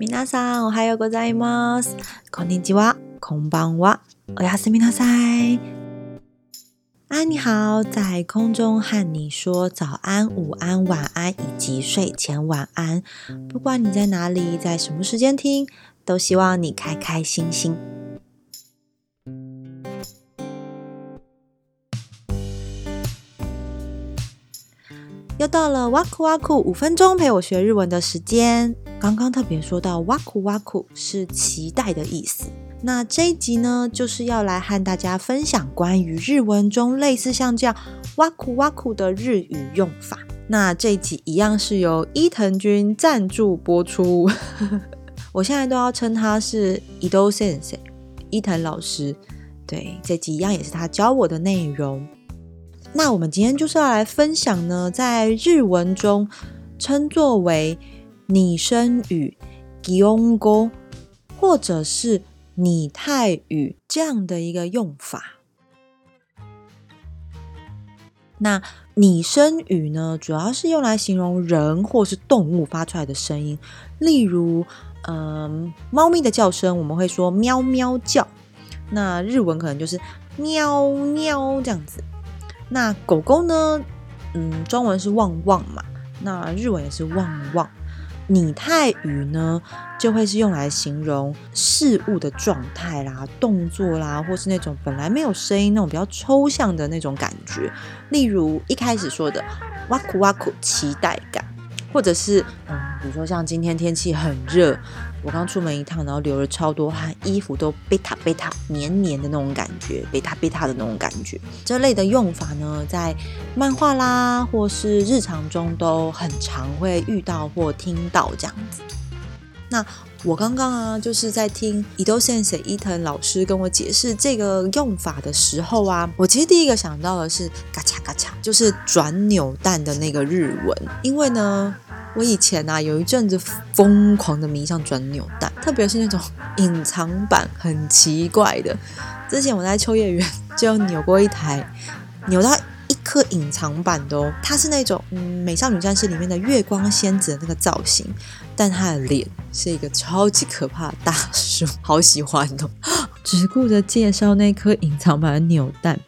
皆さん、おはようございます。こんにちは、こんばんは、おやすみなさい。啊，你好，在空中和你说早安、午安、晚安以及睡前晚安。不管你在哪里，在什么时间听，都希望你开开心心。又到了哇酷哇酷五分钟陪我学日文的时间。刚刚特别说到“挖苦挖苦”是期待的意思。那这一集呢，就是要来和大家分享关于日文中类似像这样“挖苦挖苦”的日语用法。那这一集一样是由伊藤君赞助播出，我现在都要称他是伊 d 先生，伊藤老师。对，这一集一样也是他教我的内容。那我们今天就是要来分享呢，在日文中称作为。拟声语，ぎお g o 或者是拟态语这样的一个用法。那拟声语呢，主要是用来形容人或是动物发出来的声音，例如，嗯，猫咪的叫声，我们会说喵喵叫，那日文可能就是喵喵这样子。那狗狗呢，嗯，中文是汪汪嘛，那日文也是汪汪。拟态语呢，就会是用来形容事物的状态啦、动作啦，或是那种本来没有声音、那种比较抽象的那种感觉。例如一开始说的“哇苦哇苦”期待感，或者是嗯，比如说像今天天气很热。我刚出门一趟，然后流了超多汗，衣服都贝塔贝塔黏黏的那种感觉，贝塔贝塔的那种感觉。这类的用法呢，在漫画啦或是日常中都很常会遇到或听到这样子。那我刚刚啊，就是在听伊豆先生伊藤老师跟我解释这个用法的时候啊，我其实第一个想到的是“嘎嚓嘎嚓”，就是转扭蛋的那个日文，因为呢。我以前啊，有一阵子疯狂的迷上转扭蛋，特别是那种 隐藏版，很奇怪的。之前我在秋叶原就扭过一台，扭到一颗隐藏版的，哦，它是那种《美少女战士》里面的月光仙子的那个造型，但她的脸是一个超级可怕的大叔，好喜欢哦！只顾着介绍那颗隐藏版的扭蛋，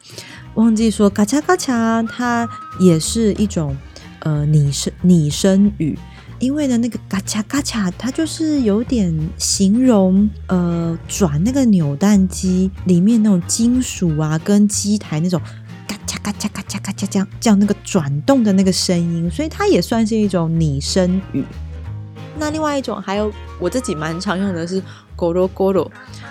忘记说嘎嚓嘎嚓，它也是一种。呃，拟声拟声语，因为呢，那个嘎嚓嘎嚓，它就是有点形容呃转那个扭蛋机里面那种金属啊跟机台那种嘎嚓嘎嚓嘎嚓嘎嚓这样这样那个转动的那个声音，所以它也算是一种拟声语。那另外一种还有我自己蛮常用的是“ゴロゴロ”，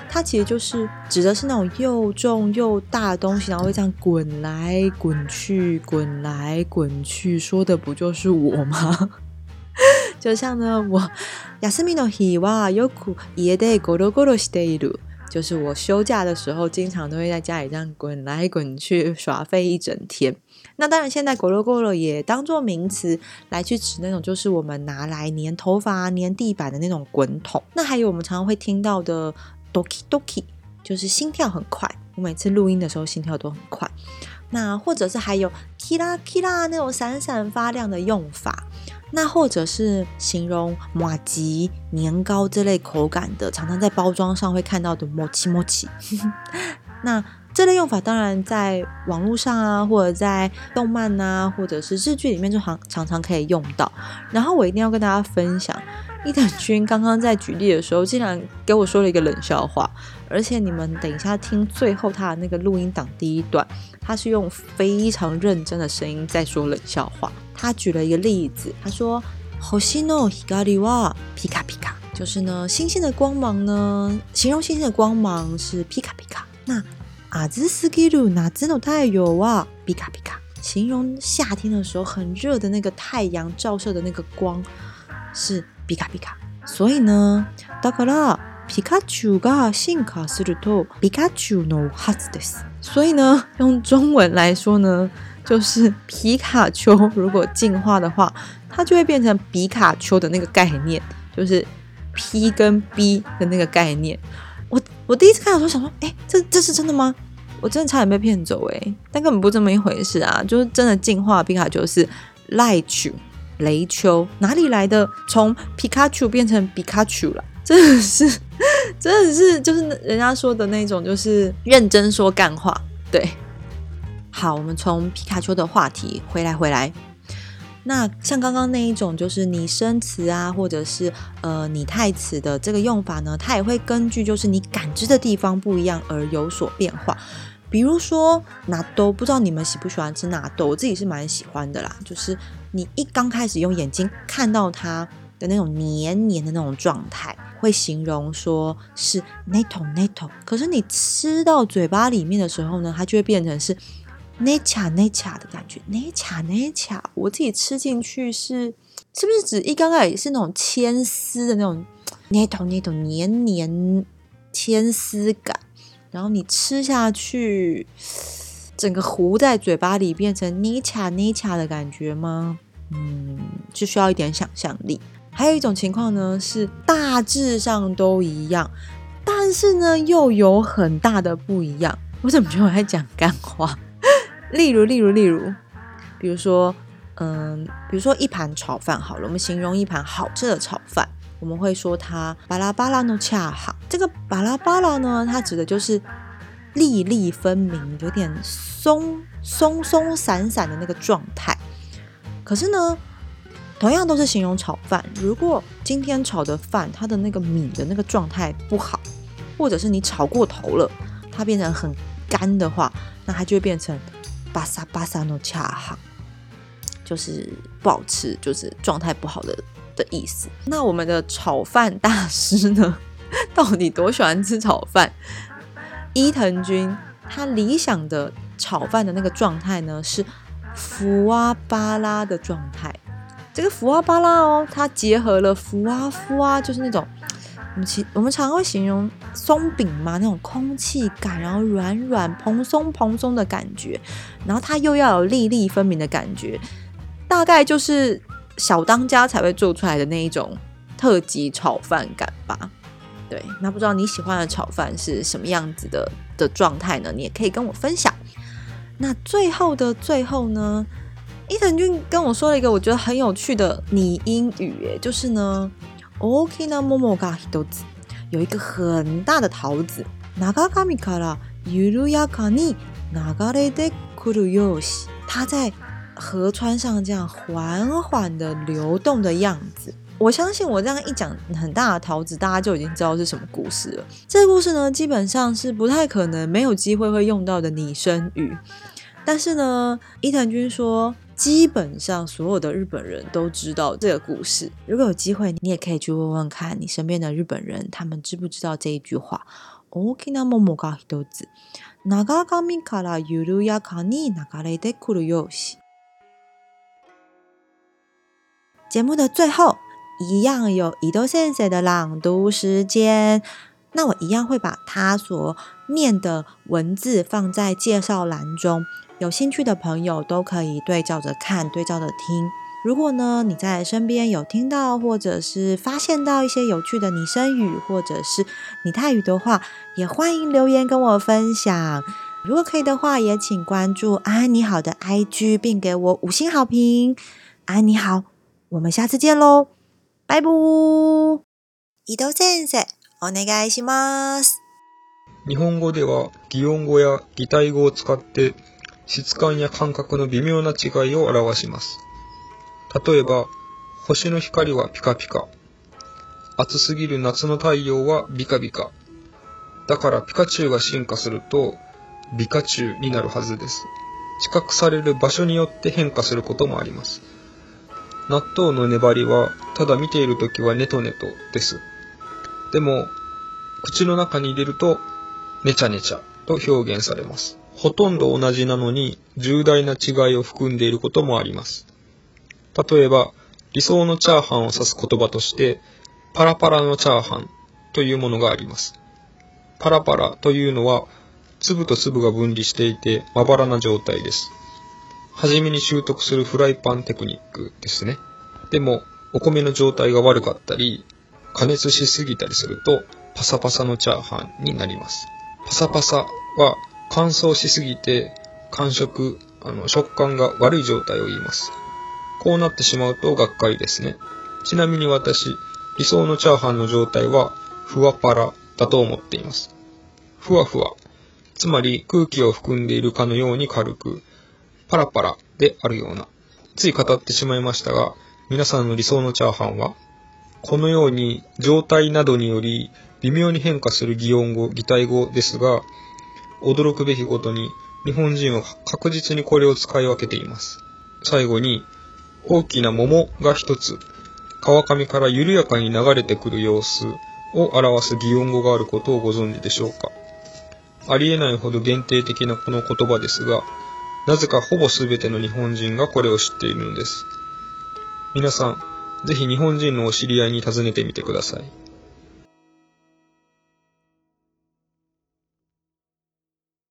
它其实就是指的是那种又重又大的东西，然后会这样滚来滚去、滚来滚去。说的不就是我吗？就像呢，我、亚细米诺希よく家でゴロゴロしている。就是我休假的时候，经常都会在家里这样滚来滚去耍废一整天。那当然，现在“ goro” 也当做名词来去指那种，就是我们拿来粘头发、粘地板的那种滚筒。那还有我们常常会听到的 “doki doki”，就是心跳很快。我每次录音的时候心跳都很快。那或者是还有キラキラ那种闪闪发亮的用法，那或者是形容马吉年糕这类口感的，常常在包装上会看到的モチモチ。那这类用法当然在网络上啊，或者在动漫啊，或者是日剧里面就常常常可以用到。然后我一定要跟大家分享。伊藤君刚刚在举例的时候，竟然给我说了一个冷笑话。而且你们等一下听最后他的那个录音档第一段，他是用非常认真的声音在说冷笑话。他举了一个例子，他说：“好心哦，ひかりは皮卡皮卡，就是呢，新鲜的光芒呢，形容新鲜的光芒是皮卡皮卡。那阿兹斯き鲁なつの太有啊，皮卡皮卡，形容夏天的时候很热的那个太阳照射的那个光是。”皮卡皮卡。所以呢，だから皮卡丘が進化するとピカチのはずです。所以呢，用中文来说呢，就是皮卡丘如果进化的话，它就会变成皮卡丘的那个概念，就是 P 跟 B 的那个概念。我我第一次看的时候想说，哎，这这是真的吗？我真的差点被骗走哎！但根本不这么一回事啊，就是真的进化皮卡丘是赖丘。雷丘哪里来的？从皮卡丘变成皮卡丘了，真的是，真的是，就是人家说的那种，就是认真说干话。对，好，我们从皮卡丘的话题回来，回来。那像刚刚那一种，就是拟声词啊，或者是呃拟态词的这个用法呢，它也会根据就是你感知的地方不一样而有所变化。比如说纳豆，不知道你们喜不喜欢吃纳豆，我自己是蛮喜欢的啦。就是你一刚开始用眼睛看到它的那种黏黏的那种状态，会形容说是那桶那桶。可是你吃到嘴巴里面的时候呢，它就会变成是那卡那卡的感觉，那卡那卡。我自己吃进去是，是不是指一刚开始是那种牵丝的那种那桶那桶黏黏牵丝感？然后你吃下去，整个糊在嘴巴里变成 n 卡 c 卡的感觉吗？嗯，就需要一点想象力。还有一种情况呢，是大致上都一样，但是呢又有很大的不一样。我怎么觉得我在讲干话？例如，例如，例如，比如说，嗯，比如说一盘炒饭。好了，我们形容一盘好吃的炒饭。我们会说它巴拉巴拉诺恰哈。这个巴拉巴拉呢，它指的就是粒粒分明，有点松松松散散的那个状态。可是呢，同样都是形容炒饭，如果今天炒的饭它的那个米的那个状态不好，或者是你炒过头了，它变成很干的话，那它就会变成巴萨巴萨诺恰哈。就是不好吃，就是状态不好的。的意思，那我们的炒饭大师呢，到底多喜欢吃炒饭？伊藤君他理想的炒饭的那个状态呢，是福哇巴拉的状态。这个福哇巴拉哦，它结合了福啊福啊，就是那种我们其我们常会形容松饼嘛，那种空气感，然后软软蓬松蓬松的感觉，然后它又要有粒粒分明的感觉，大概就是。小当家才会做出来的那一种特级炒饭感吧？对，那不知道你喜欢的炒饭是什么样子的的状态呢？你也可以跟我分享。那最后的最后呢，伊藤君跟我说了一个我觉得很有趣的拟音语，就是呢，okinamomoga h i t o 有一个很大的桃子，nagakamikara yuruyakani nagarede kuru yoshi，它在。河川上这样缓缓的流动的样子，我相信我这样一讲，很大的桃子大家就已经知道是什么故事了。这个故事呢，基本上是不太可能没有机会会用到的拟声语。但是呢，伊藤君说，基本上所有的日本人都知道这个故事。如果有机会，你也可以去问问看你身边的日本人，他们知不知道这一句话。大きな桃が一つ、長髪から緩やかに流れてくるよう节目的最后一样有伊豆先生的朗读时间，那我一样会把他所念的文字放在介绍栏中，有兴趣的朋友都可以对照着看，对照着听。如果呢你在身边有听到或者是发现到一些有趣的拟声语或者是拟态语的话，也欢迎留言跟我分享。如果可以的话，也请关注“啊你好”的 IG，并给我五星好评。啊你好。我们下次见喽，バイー伊藤先生、お願いします。日本語では擬音語や擬態語を使って質感や感覚の微妙な違いを表します。例えば、星の光はピカピカ。暑すぎる夏の太陽はビカビカ。だからピカチュウが進化すると、ビカチュウになるはずです。知覚される場所によって変化することもあります。納豆の粘りは、ただ見ているときはネトネトです。でも、口の中に入れると、ネチャネチャと表現されます。ほとんど同じなのに、重大な違いを含んでいることもあります。例えば、理想のチャーハンを指す言葉として、パラパラのチャーハンというものがあります。パラパラというのは、粒と粒が分離していて、まばらな状態です。初めに習得するフライパンテクニックですね。でも、お米の状態が悪かったり、加熱しすぎたりすると、パサパサのチャーハンになります。パサパサは乾燥しすぎて、感触、あの、食感が悪い状態を言います。こうなってしまうとがっかりですね。ちなみに私、理想のチャーハンの状態は、ふわパラだと思っています。ふわふわ。つまり空気を含んでいるかのように軽く、パラパラであるような、つい語ってしまいましたが、皆さんの理想のチャーハンは、このように状態などにより微妙に変化する擬音語、擬態語ですが、驚くべきことに日本人は確実にこれを使い分けています。最後に、大きな桃が一つ、川上から緩やかに流れてくる様子を表す擬音語があることをご存知でしょうか。ありえないほど限定的なこの言葉ですが、なぜかほぼ全ての日本人がこれを知っているのです。皆さん、ぜひ日本人のお知り合いに尋ねてみてください。